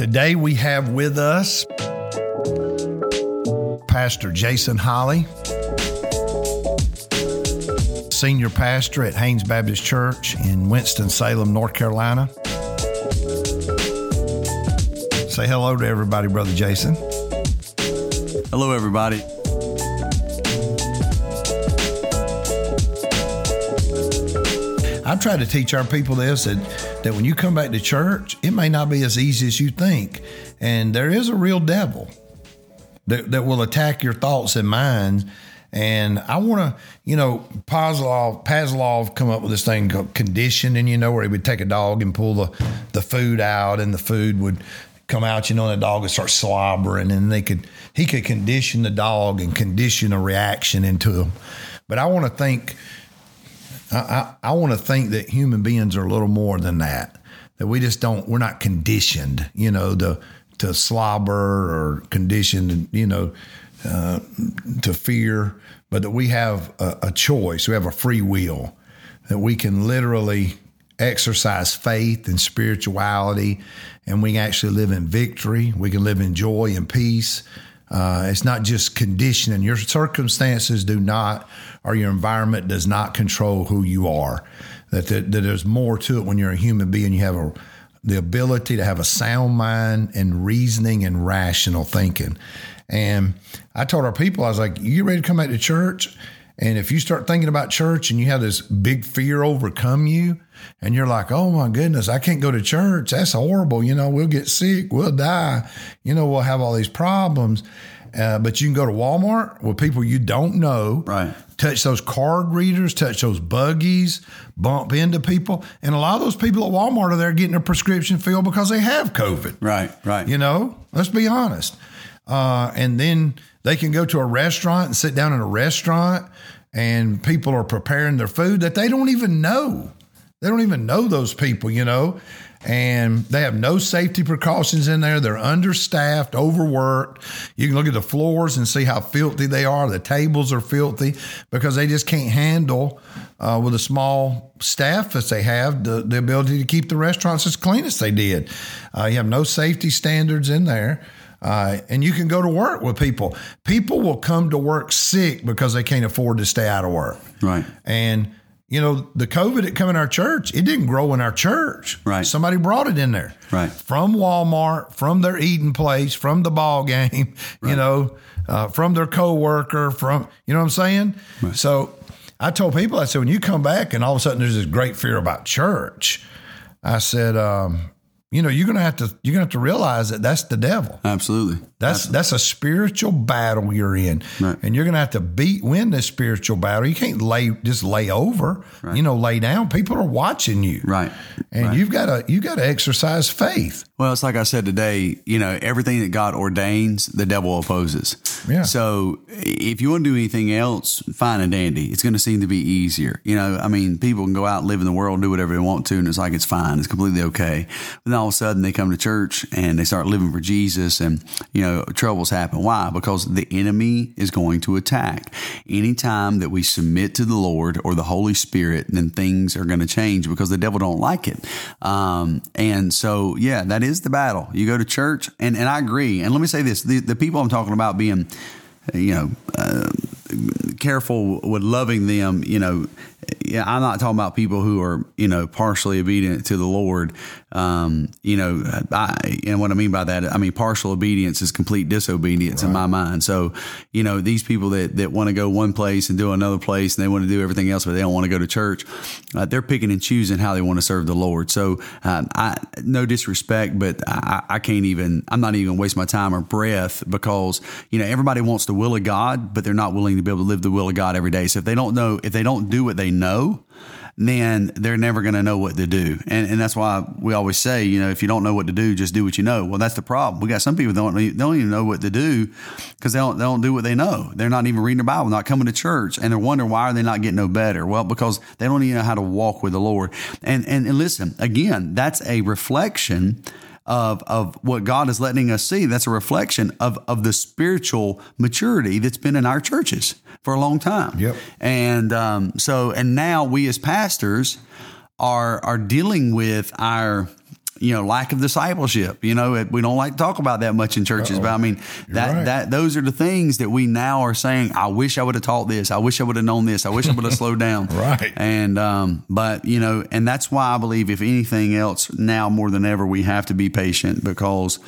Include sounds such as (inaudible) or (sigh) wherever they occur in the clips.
Today we have with us Pastor Jason Holley, senior pastor at Haynes Baptist Church in Winston-Salem, North Carolina. Say hello to everybody, Brother Jason. Hello, everybody. I try to teach our people this that, that when you come back to church, it may not be as easy as you think. And there is a real devil that, that will attack your thoughts and minds. And I want to, you know, Pavlov, Pavlov come up with this thing called conditioning, you know, where he would take a dog and pull the, the food out and the food would come out, you know, and the dog would start slobbering and they could, he could condition the dog and condition a reaction into him. But I want to think, I, I, I want to think that human beings are a little more than that. That we just don't, we're not conditioned, you know, to to slobber or conditioned, you know, uh, to fear, but that we have a, a choice. We have a free will. That we can literally exercise faith and spirituality, and we can actually live in victory. We can live in joy and peace. Uh, it's not just conditioning. Your circumstances do not, or your environment does not control who you are. That, that, that there's more to it when you're a human being. You have a, the ability to have a sound mind and reasoning and rational thinking. And I told our people, I was like, you get ready to come back to church? And if you start thinking about church and you have this big fear overcome you, and you're like, oh my goodness, I can't go to church. That's horrible. You know, we'll get sick, we'll die. You know, we'll have all these problems. Uh, but you can go to Walmart with people you don't know, Right. touch those card readers, touch those buggies, bump into people. And a lot of those people at Walmart are there getting a prescription filled because they have COVID. Right, right. You know, let's be honest. Uh, and then they can go to a restaurant and sit down in a restaurant, and people are preparing their food that they don't even know. They don't even know those people, you know, and they have no safety precautions in there. They're understaffed, overworked. You can look at the floors and see how filthy they are. The tables are filthy because they just can't handle, uh, with a small staff as they have, the, the ability to keep the restaurants as clean as they did. Uh, you have no safety standards in there. Uh, and you can go to work with people. People will come to work sick because they can't afford to stay out of work. Right. And you know, the COVID that come in our church, it didn't grow in our church. Right. Somebody brought it in there. Right. From Walmart, from their eating place, from the ball game, (laughs) right. you know, uh, from their coworker, from you know what I'm saying? So I told people, I said, when you come back and all of a sudden there's this great fear about church, I said, um, you know, you're gonna have to you're gonna have to realize that that's the devil. Absolutely. That's that's a spiritual battle you're in, Right. and you're going to have to beat win this spiritual battle. You can't lay just lay over, you know, lay down. People are watching you, Right. And Right. you've got to you got to exercise faith. Well, it's like I said today, you know, everything that God ordains, the devil opposes. Yeah. So if you want to do anything else, fine and dandy. It's going to seem to be easier. You know, I mean, people can go out live in the world, do whatever they want to, and it's like it's fine. It's completely okay. But then all of a sudden they come to church and they start living for Jesus and, you know, troubles happen. Why? Because the enemy is going to attack. Anytime that we submit to the Lord or the Holy Spirit, then things are going to change because the devil don't like it. Um, and so, yeah, that is the battle. You go to church, and, and I agree. And let me say this: the, the people I'm talking about being, you know, uh, careful with loving them. You know, yeah, I'm not talking about people who are you know partially obedient to the Lord. Um, you know, I, and what I mean by that, I mean partial obedience is complete disobedience in my mind. So, you know, these people that that want to go one place and do another place, and they want to do everything else, but they don't want to go to church. Uh, they're picking and choosing how they want to serve the Lord. So, um, I no disrespect, but I, I can't even. I'm not even going to waste my time or breath because you know everybody wants the will of God, but they're not willing to be able to live the will of God every day. So if they don't know, if they don't do what they know, then they're never going to know what to do. And, and that's why we always say, you know, if you don't know what to do, just do what you know. Well, that's the problem. We got some people don't, they don't even know what to do because they don't, they don't do what they know. They're not even reading the Bible, not coming to church, and they're wondering why are they not getting no better? Well, because they don't even know how to walk with the Lord. And, and, and listen, again, that's a reflection of of what God is letting us see. That's a reflection of of the spiritual maturity that's been in our churches for a long time. Yep. And um, so, and now we as pastors are are dealing with our you know lack of discipleship. You know, we don't like to talk about that much in churches, Uh-oh. but I mean that right. that those are the things that we now are saying. I wish I would have taught this. I wish I would have known this. I wish I would have slowed down. (laughs) Right. And um, but you know, and that's why I believe if anything else, now more than ever, we have to be patient because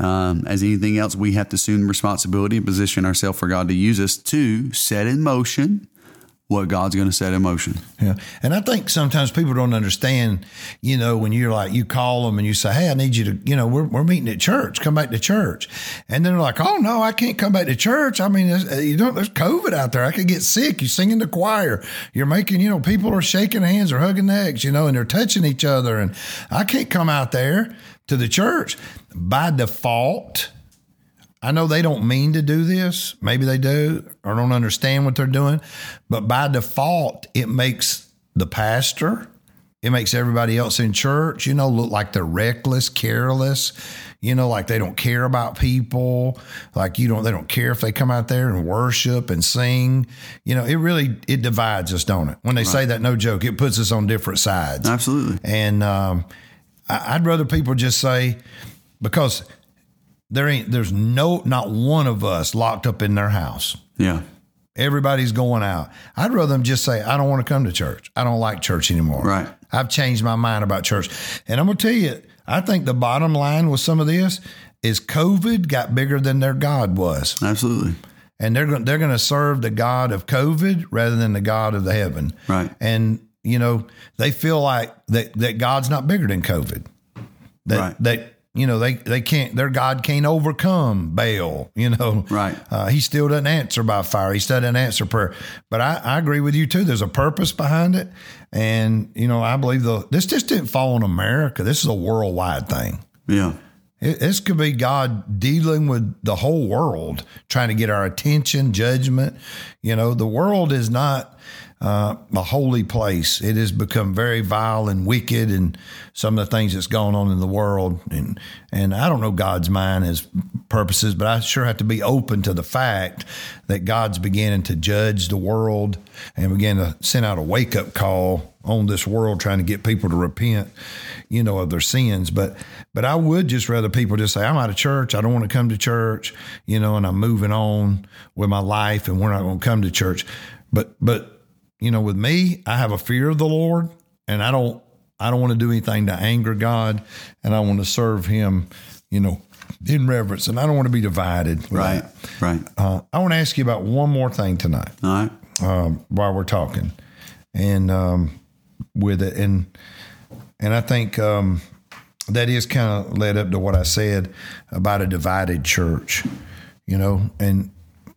um, as anything else, we have to assume responsibility and position ourselves for God to use us to set in motion what God's going to set in motion. Yeah. And I think sometimes people don't understand, you know, when you're like, you call them and you say, Hey, I need you to, you know, we're, we're meeting at church, come back to church. And then they're like, Oh no, I can't come back to church. I mean, you don't, there's COVID out there. I could get sick. You sing in the choir. You're making, you know, people are shaking hands or hugging necks, you know, and they're touching each other. And I can't come out there to the church by default I know they don't mean to do this. Maybe they do or don't understand what they're doing. But by default, it makes the pastor, it makes everybody else in church, you know, look like they're reckless, careless, you know, like they don't care about people. Like you don't, they don't care if they come out there and worship and sing. You know, it really, it divides us, don't it? When they right. say that, no joke, it puts us on different sides. Absolutely. And um, I'd rather people just say, because there ain't there's no not one of us locked up in their house. Yeah. Everybody's going out. I'd rather them just say, I don't want to come to church. I don't like church anymore. Right. I've changed my mind about church. And I'm gonna tell you, I think the bottom line with some of this is COVID got bigger than their God was. Absolutely. And they're going they're going to serve the God of COVID rather than the God of the heaven. Right. And you know they feel like that that God's not bigger than COVID. That right. that you know, they, they can't, their God can't overcome Baal, you know. Right. Uh, he still doesn't answer by fire. He still doesn't answer prayer. But I, I agree with you too. There's a purpose behind it. And, you know, I believe the, this just didn't fall on America. This is a worldwide thing. Yeah. It, this could be God dealing with the whole world, trying to get our attention, judgment. You know, the world is not, uh, a holy place. It has become very vile and wicked, and some of the things that's going on in the world. And and I don't know God's mind, His purposes, but I sure have to be open to the fact that God's beginning to judge the world and begin to send out a wake up call on this world, trying to get people to repent, you know, of their sins. But but I would just rather people just say, I'm out of church. I don't want to come to church, you know, and I'm moving on with my life, and we're not going to come to church. But but you know, with me, I have a fear of the Lord and I don't I don't want to do anything to anger God and I want to serve him, you know, in reverence and I don't want to be divided. Right. That. Right. Uh, I want to ask you about one more thing tonight. All right. Um, while we're talking and um, with it and and I think um, that is kind of led up to what I said about a divided church, you know, and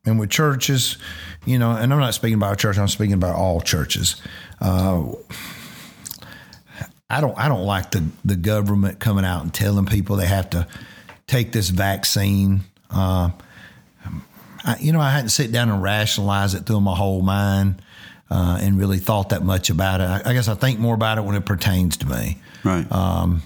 and with churches, you know, and I'm not speaking about our church, I'm speaking about all churches. Uh, I don't I don't like the the government coming out and telling people they have to take this vaccine. Uh, I, you know, I hadn't sit down and rationalize it through my whole mind uh, and really thought that much about it. I, I, guess I think more about it when it pertains to me. Right. Um,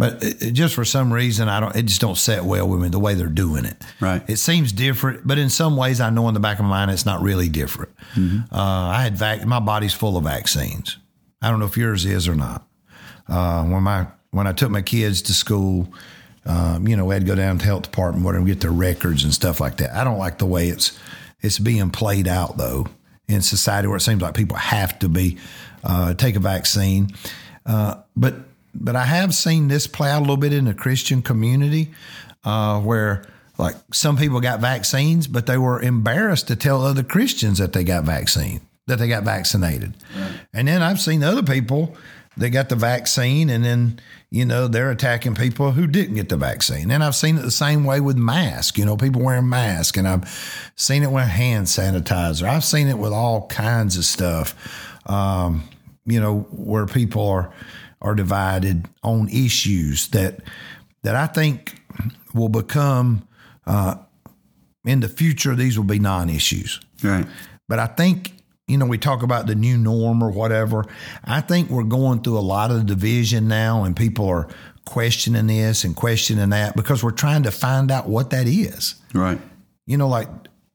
but it, just for some reason, I don't. It just don't set well with me the way they're doing it. Right. It seems different, but in some ways, I know in the back of my mind it's not really different. Mm-hmm. Uh, I had vac- my body's full of vaccines. I don't know if yours is or not. Uh, when my when I took my kids to school, um, you know, we had to go down to the health department, whatever, get their records and stuff like that. I don't like the way it's it's being played out though in society where it seems like people have to be uh, take a vaccine. Uh, but but I have seen this play out a little bit in the Christian community uh, where like some people got vaccines, but they were embarrassed to tell other Christians that they got vaccine, that they got vaccinated. Right. And then I've seen other people they got the vaccine and then, you know, they're attacking people who didn't get the vaccine. And I've seen it the same way with masks, you know, people wearing masks and I've seen it with hand sanitizer. I've seen it with all kinds of stuff. Um, you know, where people are are divided on issues that that I think will become uh, in the future. These will be non-issues, right? But I think you know we talk about the new norm or whatever. I think we're going through a lot of division now, and people are questioning this and questioning that because we're trying to find out what that is, right? You know, like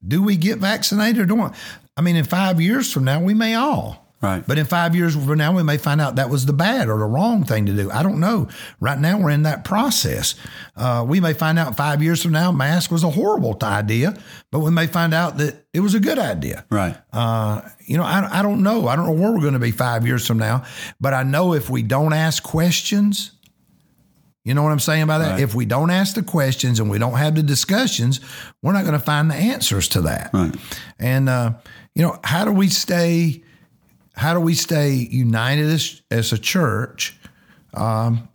do we get vaccinated or don't? I mean, in five years from now, we may all. Right. But in five years from now, we may find out that was the bad or the wrong thing to do. I don't know. Right now, we're in that process. Uh, we may find out five years from now, mask was a horrible idea, but we may find out that it was a good idea. Right. Uh, you know, I, I don't know. I don't know where we're going to be five years from now, but I know if we don't ask questions, you know what I'm saying about that? Right. If we don't ask the questions and we don't have the discussions, we're not going to find the answers to that. Right. And uh, you know, how do we stay? How do we stay united as, as a church, um,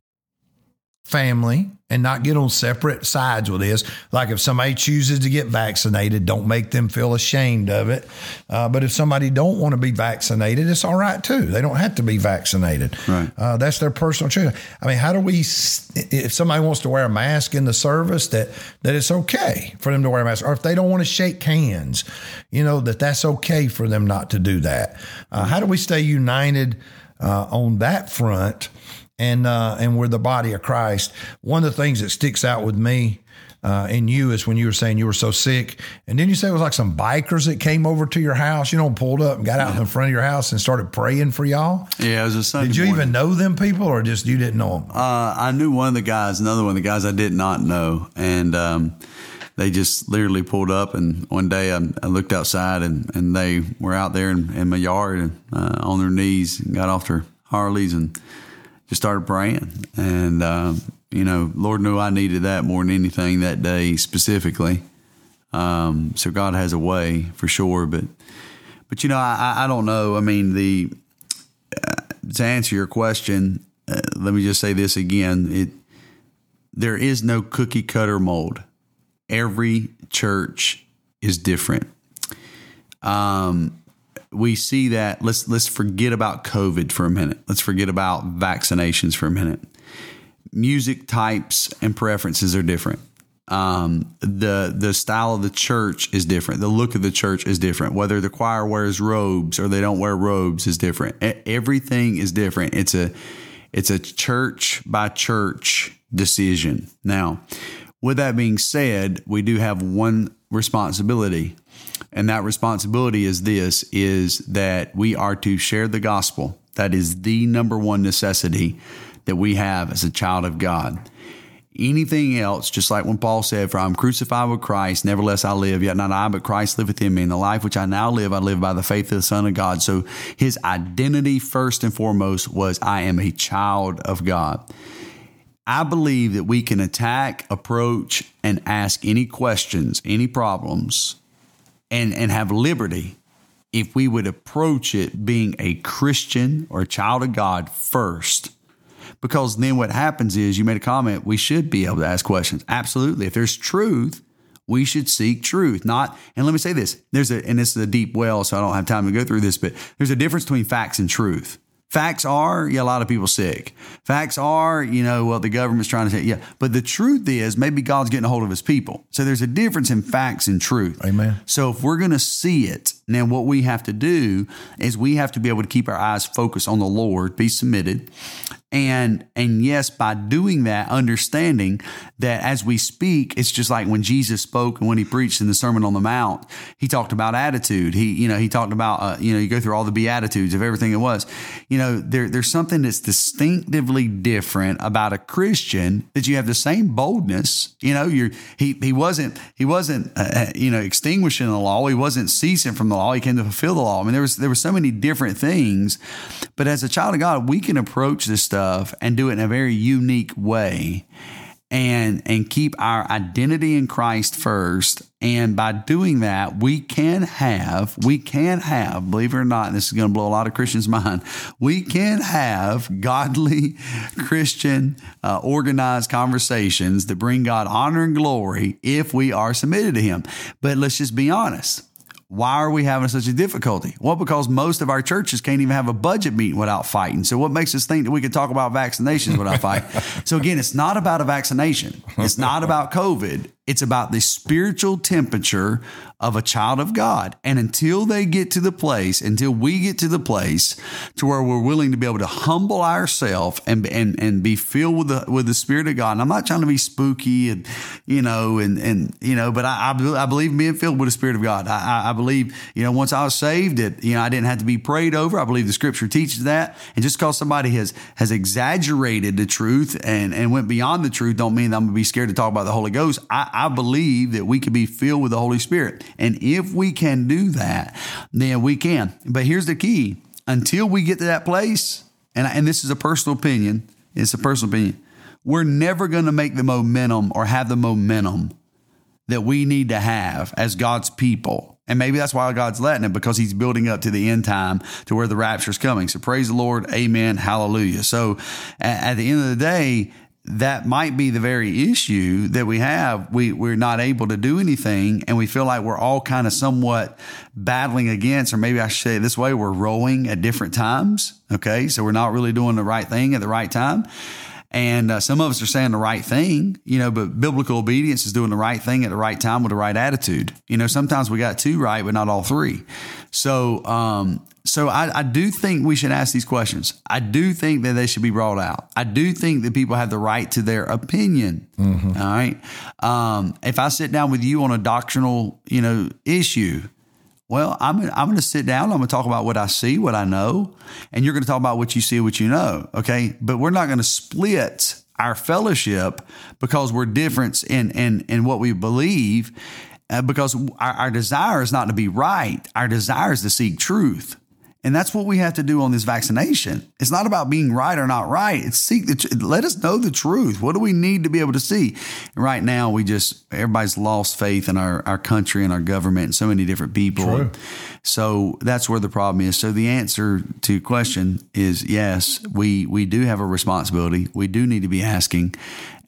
family, and not get on separate sides with this? Like if somebody chooses to get vaccinated, don't make them feel ashamed of it. Uh, but if somebody don't want to be vaccinated, it's all right too. They don't have to be vaccinated. Right. Uh, that's their personal choice. I mean, how do we? If somebody wants to wear a mask in the service, that that it's okay for them to wear a mask, or if they don't want to shake hands, you know that that's okay for them not to do that. Uh, how do we stay united uh, on that front? And uh, and we're the body of Christ. One of the things that sticks out with me. Uh, in you is when you were saying you were so sick, and then you say it was like some bikers that came over to your house, you know, pulled up and got out in front of your house and started praying for y'all. Yeah, it was a Sunday. Did you morning. even know them people, or just you didn't know them? Uh, I knew one of the guys, another one of the guys I did not know, and um, they just literally pulled up. And one day I, I looked outside, and, and they were out there in, in my yard and uh, on their knees, and got off their Harleys and just started praying. And um, you know, Lord knew I needed that more than anything that day specifically. Um, so God has a way for sure, but but you know, I, I don't know. I mean, the to answer your question, uh, let me just say this again: it there is no cookie cutter mold. Every church is different. Um, we see that. Let's let's forget about COVID for a minute. Let's forget about vaccinations for a minute. Music types and preferences are different. Um, the the style of the church is different. The look of the church is different. Whether the choir wears robes or they don't wear robes is different. Everything is different. It's a it's a church by church decision. Now, with that being said, we do have one responsibility, and that responsibility is this: is that we are to share the gospel. That is the number one necessity that we have as a child of God anything else, just like when Paul said, For I'm crucified with Christ, nevertheless I live, yet not I, but Christ liveth in me. And the life which I now live, I live by the faith of the Son of God. So his identity, first and foremost, was I am a child of God. I believe that we can attack, approach, and ask any questions, any problems, and, and have liberty if we would approach it being a Christian or a child of God first. Because then what happens is you made a comment we should be able to ask questions. Absolutely. If there's truth we should seek truth. Not and let me say this there's a and this is a deep well so i don't have time to go through this but there's a difference between facts and truth facts are yeah a lot of people sick facts are you know well the government's trying to say yeah but the truth is maybe god's getting a hold of his people so there's a difference in facts and truth Amen. so if we're going to see it, then what we have to do is we have to be able to keep our eyes focused on the Lord, be submitted. And and yes, by doing that, understanding that as we speak, it's just like when Jesus spoke and when he preached in the Sermon on the Mount, he talked about attitude. He, you know, he talked about, uh, you know, you go through all the beatitudes of everything it was. You know, there, there's something that's distinctively different about a Christian that you have the same boldness. You know, you're he he wasn't he wasn't uh, you know extinguishing the law. He wasn't ceasing from the law. He came to fulfill the law. I mean, there was there were so many different things, but as a child of God, we can approach this stuff and do it in a very unique way. And, and keep our identity in Christ first. And by doing that, we can have, we can have, believe it or not, this is going to blow a lot of Christians' (laughs) mind, we can have godly (laughs) Christian uh, organized conversations that bring God honor and glory if we are submitted to Him. But let's just be honest. Why are we having such a difficulty? Well, because most of our churches can't even have a budget meeting without fighting. So, what makes us think that we could talk about vaccinations without fighting? (laughs) so, again, it's not about a vaccination. It's not about COVID. It's about the spiritual temperature of a child of God. And until they get to the place, until we get to the place to where we're willing to be able to humble ourselves and, and, and be filled with the, with the Spirit of God. And I'm not trying to be spooky and, you know, and, and, you know, but I, I, I believe being filled with the Spirit of God. I, I believe, you know, once I was saved, it, you know, I didn't have to be prayed over. I believe the scripture teaches that. And just because somebody has, has exaggerated the truth and, and went beyond the truth, don't mean I'm going to be scared to talk about the Holy Ghost. I, I believe that we can be filled with the Holy Spirit. And if we can do that, then we can. But here's the key until we get to that place, and, and this is a personal opinion, it's a personal opinion, we're never going to make the momentum or have the momentum that we need to have as God's people. And maybe that's why God's letting it because he's building up to the end time to where the rapture is coming. So praise the Lord. Amen. Hallelujah. So at, the end of the day, that might be the very issue that we have. We, we're not able to do anything and we feel like we're all kind of somewhat battling against, or maybe I should say this way, we're rowing at different times. Okay. So we're not really doing the right thing at the right time. And uh, some of us are saying the right thing, you know, but biblical obedience is doing the right thing at the right time with the right attitude. You know, sometimes we got two right, but not all three. So, um, so I, I, do think we should ask these questions. I do think that they should be brought out. I do think that people have the right to their opinion. Mm-hmm. All right. Um, if I sit down with you on a doctrinal, you know, issue, well, I'm, I'm going to sit down. I'm going to talk about what I see, what I know, and you're going to talk about what you see, what you know. Okay. But we're not going to split our fellowship because we're different in, in, in what we believe, uh, because our, our desire is not to be right. Our desire is to seek truth. And that's what we have to do on this vaccination. It's not about being right or not right. It's seek the, let us know the truth. What do we need to be able to see? And right now, we just, everybody's lost faith in our, our country and our government and so many different people. True. So that's where the problem is. So the answer to your question is yes, we, we do have a responsibility. We do need to be asking.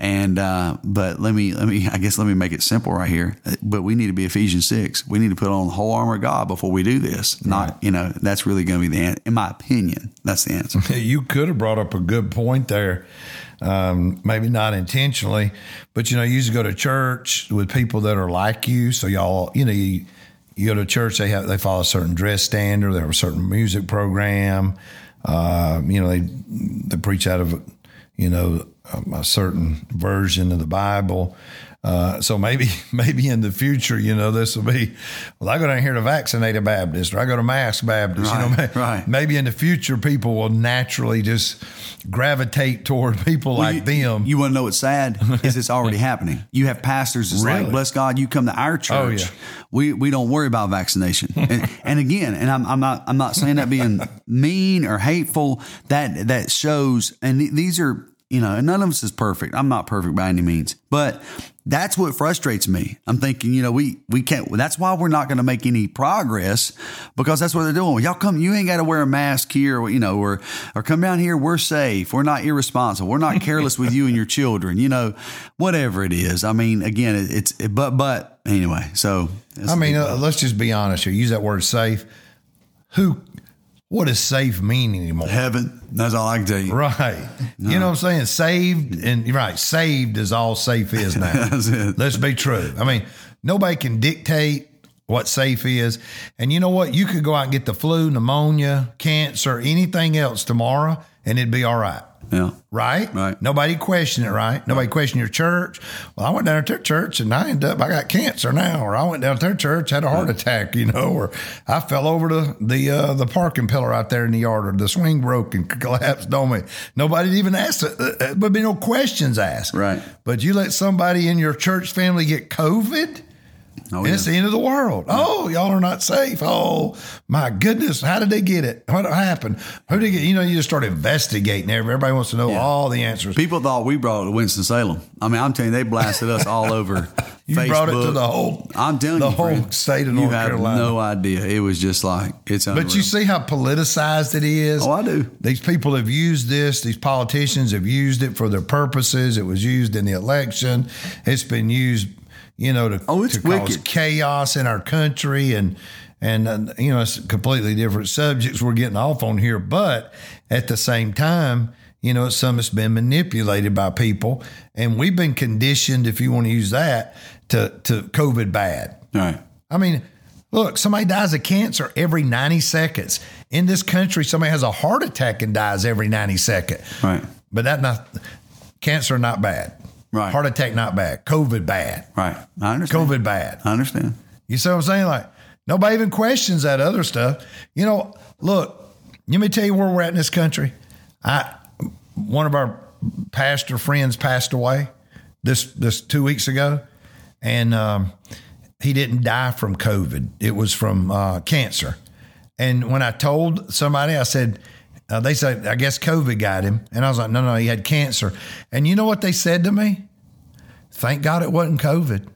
And uh, but let me let me I guess let me make it simple right here. But we need to be Ephesians six. We need to put on the whole armor of God before we do this. Not you know that's really going to be the answer. In my opinion, that's the answer. (laughs) you could have brought up a good point there. Um, maybe not intentionally, but you know, you used to go to church with people that are like you. So y'all, you know, you, you go to church, they have they follow a certain dress standard, they have a certain music program. Uh, you know, they they preach out of you know a certain version of the Bible. Uh, so maybe (laughs) maybe in the future, you know, this will be. Well, I go down here to vaccinate a Baptist, or I go to Mass Baptist. Right, you know, right. maybe in the future, people will naturally just gravitate toward people well, like you, them. You want to know what's sad (laughs) is it's already happening. You have pastors that's really? like, bless God, you come to our church. Oh, yeah. We we don't worry about vaccination. (laughs) and, and, again, and I'm, I'm not I'm not saying that being mean or hateful. That that shows, and th- these are you know, and none of us is perfect. I'm not perfect by any means, but that's what frustrates me. I'm thinking, you know, we we can't. That's why we're not going to make any progress because that's what they're doing. Y'all come, you ain't got to wear a mask here, you know, or or come down here. We're safe. We're not irresponsible. We're not careless with you and your children. You know, whatever it is. I mean, again, it, it's it, but but anyway. So I mean, uh, let's just be honest here. Use that word safe. Who what does safe mean anymore? Heaven. That's all I can tell you. Right. No. You know what I'm saying? Saved and right. Saved is all safe is now. (laughs) Let's be true. I mean, nobody can dictate what safe is. And you know what? You could go out and get the flu, pneumonia, cancer, anything else tomorrow, and it'd be all right. Yeah. Right? Right. Nobody question it, right? Nobody question your church. Well, I went down to their church and I ended up, I got cancer now, or I went down to their church, had a heart attack, you know, or I fell over the the uh, the parking pillar out there in the yard, or the swing broke and (laughs) collapsed on me. Nobody even asked it. Uh, uh, but be no questions asked. Right. But you let somebody in your church family get COVID Oh, yeah. It's the end of the world. Yeah. Oh, y'all are not safe. Oh, my goodness. How did they get it? What happened? Who did get, you know, you just start investigating. Everybody wants to know yeah. all the answers. People thought we brought it to Winston-Salem. I mean, I'm telling you, they blasted us all over (laughs) you Facebook. brought it to the whole, I'm telling the you, whole friend, state of North Carolina. you have Carolina. no idea. It was just like, it's unreal. But you see how politicized it is? Oh, I do. These people have used this. These politicians have used it for their purposes. It was used in the election. It's been used you know, to, oh, it's to cause chaos in our country and and uh, you know it's completely different subjects we're getting off on here but at the same time You know, some has been manipulated by people, and we've been conditioned, if you want to use that, to to COVID bad. Right. I mean, look, somebody dies of cancer every 90 seconds. In this country, somebody has a heart attack and dies every 90 seconds. Right. But that not cancer not bad. Right. Heart attack not bad. COVID bad. Right. I understand. COVID bad. I understand. You see what I'm saying? Like nobody even questions that other stuff. You know, look, let me tell you where we're at in this country. I one of our pastor friends passed away this this two weeks ago, and um, he didn't die from COVID. It was from uh, cancer. And when I told somebody, I said, uh, they said, I guess COVID got him. And I was like, no, no, he had cancer. And you know what they said to me? Thank God it wasn't COVID.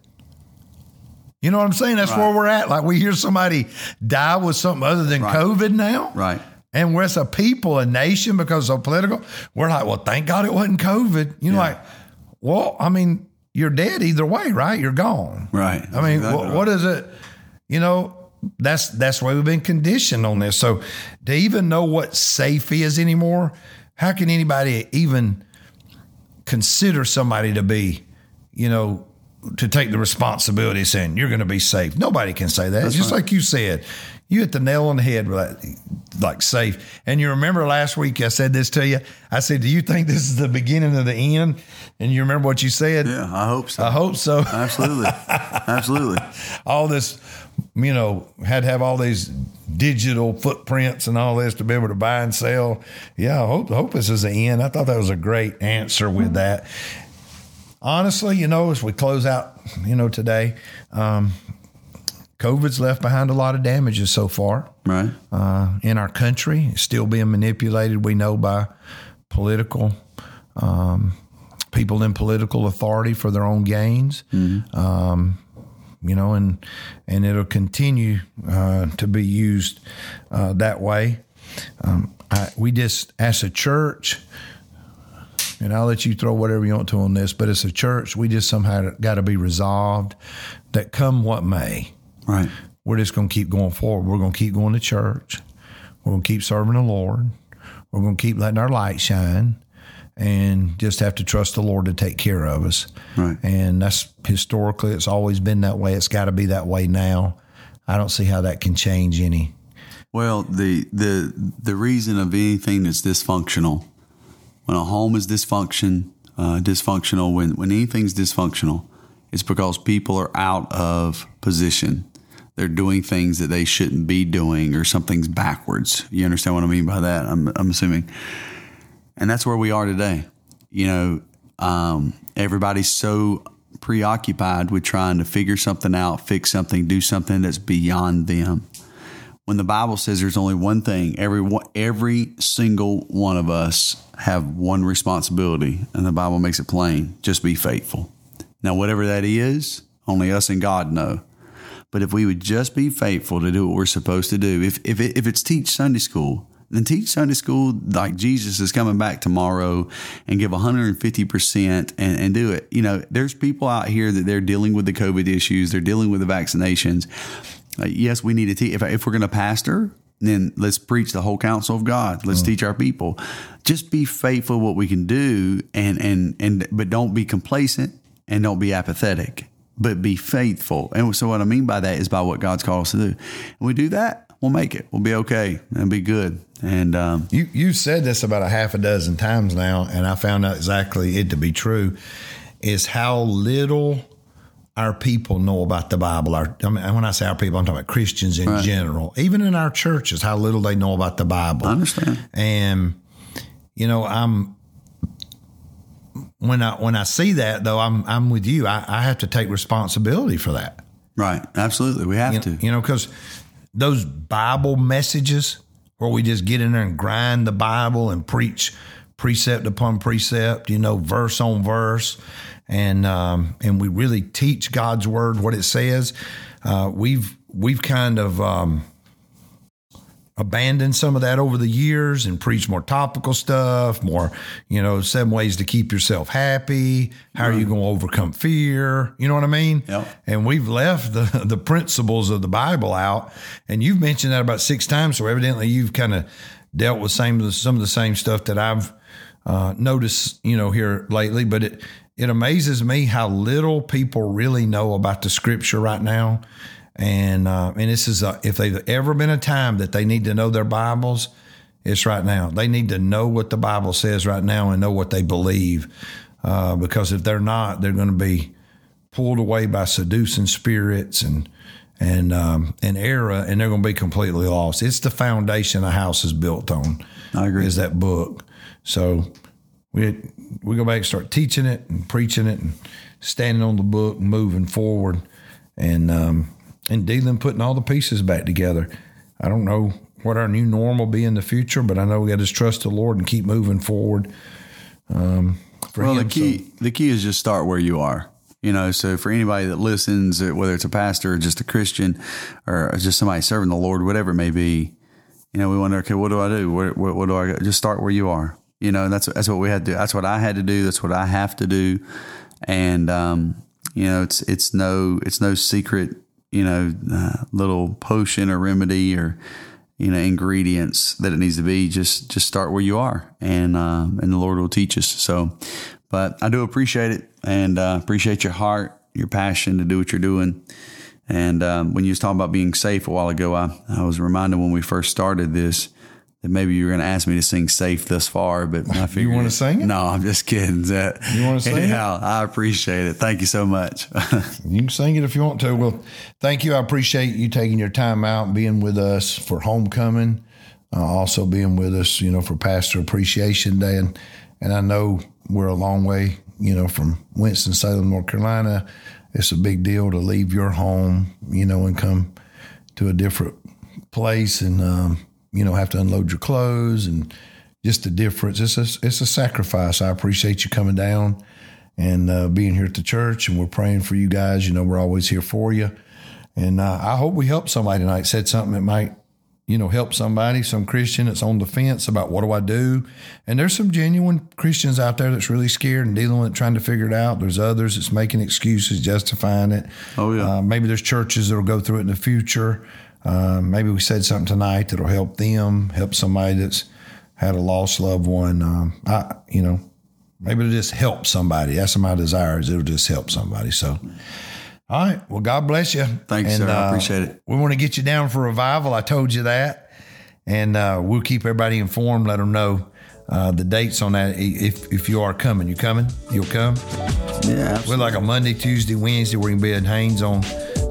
You know what I'm saying? That's Right. where we're at. Like we hear somebody die with something other than Right. COVID now. Right. And we're as a people, a nation, because of political, we're like, well, thank God it wasn't COVID. You know, Yeah. like, well, I mean, you're dead either way, right? You're gone. Right. I mean, Exactly wh- what is it? You know, that's that's why we've been conditioned on this. So to even know what safe is anymore, how can anybody even consider somebody to be, you know, to take the responsibility saying you're going to be safe? Nobody can say that. Just like you said, you hit the nail on the head with that, like safe. And you remember last week I said this to you. I said, "Do you think this is the beginning of the end?" And you remember what you said. Yeah, I hope so. I hope so. Absolutely. (laughs) Absolutely. all this, you know, had to have all these digital footprints and all this to be able to buy and sell. Yeah, I hope hope this is the end. I thought that was a great answer with that. Honestly, you know, as we close out, you know, today, um, COVID's left behind a lot of damages so far Right. uh, in our country, It's still being manipulated, we know, by political um, people in political authority for their own gains. Um, you know, and and it'll continue uh, to be used uh, that way. Um, I, we just, as a church, and I'll let you throw whatever you want to on this, but as a church, we just somehow got to be resolved that come what may, Right. we're just going to keep going forward. We're going to keep going to church. We're going to keep serving the Lord. We're going to keep letting our light shine and just have to trust the Lord to take care of us. Right. And that's historically, it's always been that way. It's got to be that way now. I don't see how that can change any. Well, the the the reason of anything that's dysfunctional, when a home is dysfunction, uh, dysfunctional, when when anything's dysfunctional, it's because people are out of position. They're doing things that they shouldn't be doing, or something's backwards. You understand what I mean by that? I'm I'm assuming, and that's where we are today. You know, um, everybody's so preoccupied with trying to figure something out, fix something, do something that's beyond them when the Bible says there's only one thing, every every single one of us have one responsibility, and the Bible makes it plain: just be faithful. Now, whatever that is, only us and God know. But if we would just be faithful to do what we're supposed to do, if if, it, if it's teach Sunday school, then teach Sunday school like Jesus is coming back tomorrow and give 150% and, and do it. You know, there's people out here that they're dealing with the COVID issues, they're dealing with the vaccinations. Uh, yes, we need to teach. If, if we're going to pastor, then let's preach the whole counsel of God. Let's teach our people. Just be faithful what we can do, and and and but don't be complacent and don't be apathetic, but be faithful. And so what I mean by that is by what God's called us to do. And we do that, we'll make it. We'll be okay and be good. And um, You you said this about a half a dozen times now, and I found out exactly it to be true. Is how little our people know about the Bible. Our, I mean, when I say our people, I'm talking about Christians in general, even in our churches, how little they know about the Bible. I understand. And you know, I'm when I when I see that though, I'm I'm with you. I, I have to take responsibility for that. right, absolutely, we have You, to. you know, because those Bible messages where we just get in there and grind the Bible and preach precept upon precept, you know, verse on verse, and um, and we really teach God's word what it says. Uh, we've we've kind of um, abandoned some of that over the years and preached more topical stuff, more, you know, seven ways to keep yourself happy. How are you going to overcome fear? You know what I mean? Yep. And we've left the, (laughs) the principles of the Bible out. And you've mentioned that about six times. So evidently you've kind of dealt with same some of the same stuff that I've uh, noticed, you know, here lately. But it it amazes me how little people really know about the Scripture right now. And uh, and this is a, if they've ever been a time that they need to know their Bibles, it's right now. They need to know what the Bible says right now and know what they believe, uh, because if they're not, they're going to be pulled away by seducing spirits and and um, an era, and they're going to be completely lost. It's the foundation a house is built on. I agree. Is that book? So we we go back and start teaching it and preaching it and standing on the book and moving forward and um, and dealing, putting all the pieces back together. I don't know what our new normal will be in the future, but I know we got to trust the Lord and keep moving forward. Um, well, him. the key So- the key is just start where you are. You know, so for anybody that listens, uh, whether it's a pastor or just a Christian or just somebody serving the Lord, whatever it may be, you know, we wonder, okay, what do I do? What, what, what do I just start where you are? You know, and that's that's what we had to do. That's what I had to do. That's what I have to do. And um, you know, it's it's no it's no secret, you know, uh, little potion or remedy or you know ingredients that it needs to be. Just just start where you are, and um, and the Lord will teach us. So, but I do appreciate it, and uh, appreciate your heart, your passion to do what you're doing. And um, when you was talking about being safe a while ago, I, I was reminded when we first started this that maybe you were going to ask me to sing "Safe" thus far, but I figured you wanna sing it? No, I'm just kidding. That You wanna sing it? I appreciate it. Thank you so much. (laughs) You can sing it if you want to. Well, thank you. I appreciate you taking your time out being with us for homecoming. Uh, also being with us, you know, for Pastor Appreciation Day, and and I know we're a long way, you know, from Winston Salem, North Carolina. It's a big deal to leave your home, you know, and come to a different place, and um, you know, have to unload your clothes and just the difference. It's a it's a sacrifice. I appreciate you coming down and uh, being here at the church, and we're praying for you guys. You know, we're always here for you, and uh, I hope we help somebody tonight. Said something that might, you know, help somebody, some Christian that's on the fence about what do I do. And there's some genuine Christians out there that's really scared and dealing with it, trying to figure it out. There's others that's making excuses, justifying it. Oh, yeah. Uh, maybe there's churches that'll go through it in the future. Uh, maybe we said something tonight that'll help them, help somebody that's had a lost loved one. Um, I, you know, maybe it'll just help somebody. That's my desire is it'll just help somebody. So, all right. Well, God bless you. Thank you, And, sir. I uh, appreciate it. We want to get you down for revival. I told you that, and uh, we'll keep everybody informed. Let them know uh, the dates on that. If if you are coming, you coming? You'll come. Yeah, We're like a Monday, Tuesday, Wednesday. We're gonna be at Haynes on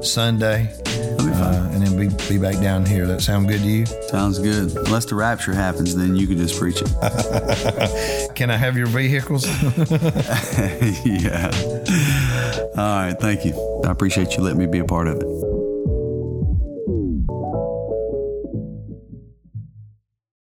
Sunday, uh, and then be, be back down here. That sound good to you? sounds good. Unless the rapture happens, then you can just preach it. (laughs) Can I have your vehicles? (laughs) yeah. All right. Thank you. I appreciate you letting me be a part of it.